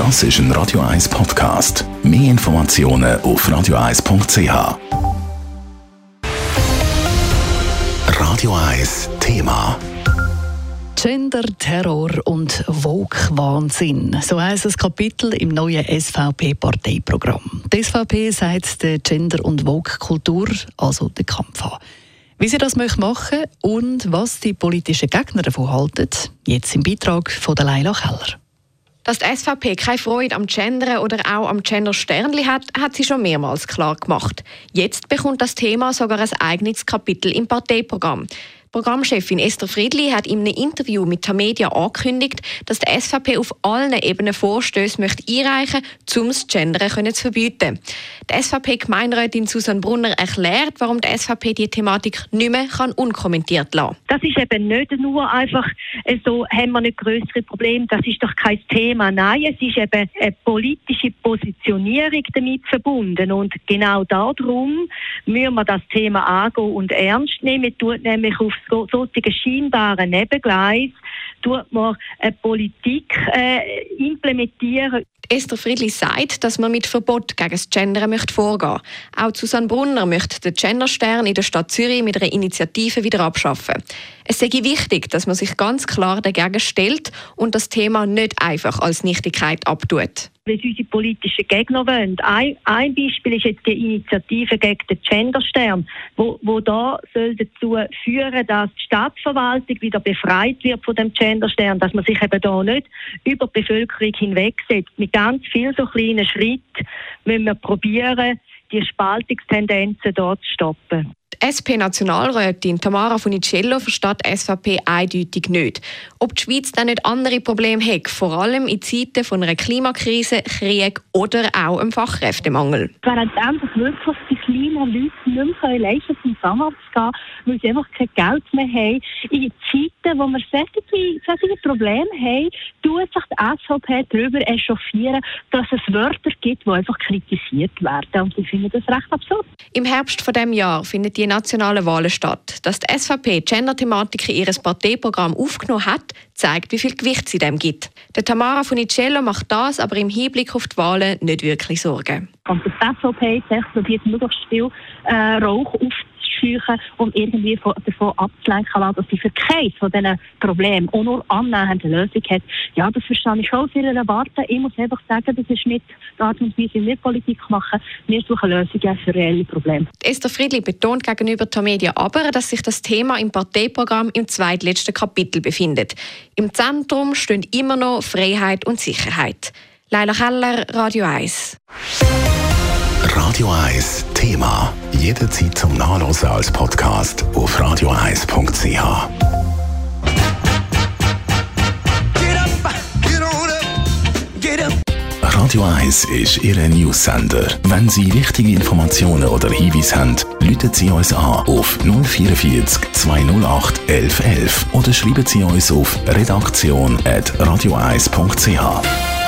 Das ist ein Radio 1 Podcast. Mehr Informationen auf radio1.ch. Radio 1 Thema. Gender, Terror und Vogue-Wahnsinn. So heisst das Kapitel im neuen SVP-Parteiprogramm. Die SVP sagt der Gender- und Vogue-Kultur, also den Kampf an. Wie sie das machen möchten und was die politischen Gegner davon halten, jetzt im Beitrag von der Leila Keller. Dass die SVP keine Freude am Gendern oder auch am Gender Sternli hat, hat sie schon mehrmals klar gemacht. Jetzt bekommt das Thema sogar ein eigenes Kapitel im Parteiprogramm. Programmchefin Esther Friedli hat in einem Interview mit Tamedia angekündigt, dass die SVP auf allen Ebenen Vorstöße einreichen möchte, um das Gendern zu verbieten. Die SVP-Gemeinderätin Susanne Brunner erklärt, warum die SVP die Thematik nicht mehr kann unkommentiert lassen Das ist eben nicht nur einfach so, haben wir nicht größere Probleme, das ist doch kein Thema. Nein, es ist eben eine politische Positionierung damit verbunden und genau darum müssen wir das Thema angehen und ernst nehmen. Tut nämlich auf so, solche scheinbaren Nebengleis tut man eine Politik äh, implementieren. Esther Friedli sagt, dass man mit Verbot gegen das Gendern möchte vorgehen Auch Susanne Brunner möchte den Genderstern in der Stadt Zürich mit einer Initiative wieder abschaffen. Es sei wichtig, dass man sich ganz klar dagegen stellt und das Thema nicht einfach als Nichtigkeit abtut wie es unsere politischen Gegner wollen. Ein, ein Beispiel ist jetzt die Initiative gegen den Genderstern, wo, wo da soll dazu führen, dass die Stadtverwaltung wieder befreit wird von dem Genderstern, dass man sich eben da nicht über die Bevölkerung hinwegsetzt. Mit ganz vielen so kleinen Schritten müssen wir probieren, die Spaltungstendenzen dort zu stoppen. SP-Nationalrätin Tamara Funicello versteht die SVP eindeutig nicht. Ob die Schweiz dann nicht andere Probleme hat, vor allem in Zeiten von einer Klimakrise, Krieg oder auch einem Fachkräftemangel. Während einfach wirklich die kleinen Leute nicht mehr leisten zum Zahnarzt zu gehen, weil sie einfach kein Geld mehr haben. In Zeiten, wo wir solche, solche Probleme haben, tut sich die SVP darüber echauffieren, dass es Wörter gibt, die einfach kritisiert werden. Und ich finde das recht absurd. Im Herbst von dem Jahr findet die nationalen Wahlen statt. Dass die SVP Gender-Thematik in ihr Parteiprogramm aufgenommen hat, zeigt, wie viel Gewicht sie dem gibt. Der Tamara Funicello macht das aber im Hinblick auf die Wahlen nicht wirklich Sorgen. Und die SVP probiert möglichst viel äh, Rauch auf scheuchen, um irgendwie von, davon abzulenken, dass sie für von diesen Problemen auch nur annähernd eine Lösung hat. Ja, das verstehe ich schon sehr erwarten. Ich muss einfach sagen, das ist nicht die Art und Weise, wie wir Politik machen. Wir suchen Lösungen für reelle Probleme. Esther Friedli betont gegenüber der Media aber, dass sich das Thema im Parteiprogramm im zweitletzten Kapitel befindet. Im Zentrum stehen immer noch Freiheit und Sicherheit. Leila Keller, Radio 1. Radio 1 Thema. Jederzeit zum Nachlesen als Podcast auf radio1.ch. Radio 1 ist Ihre News-Sender. Wenn Sie wichtige Informationen oder Hinweise haben, rufen Sie uns an auf 044 208 1111 oder schreiben Sie uns auf redaktion.radio1.ch.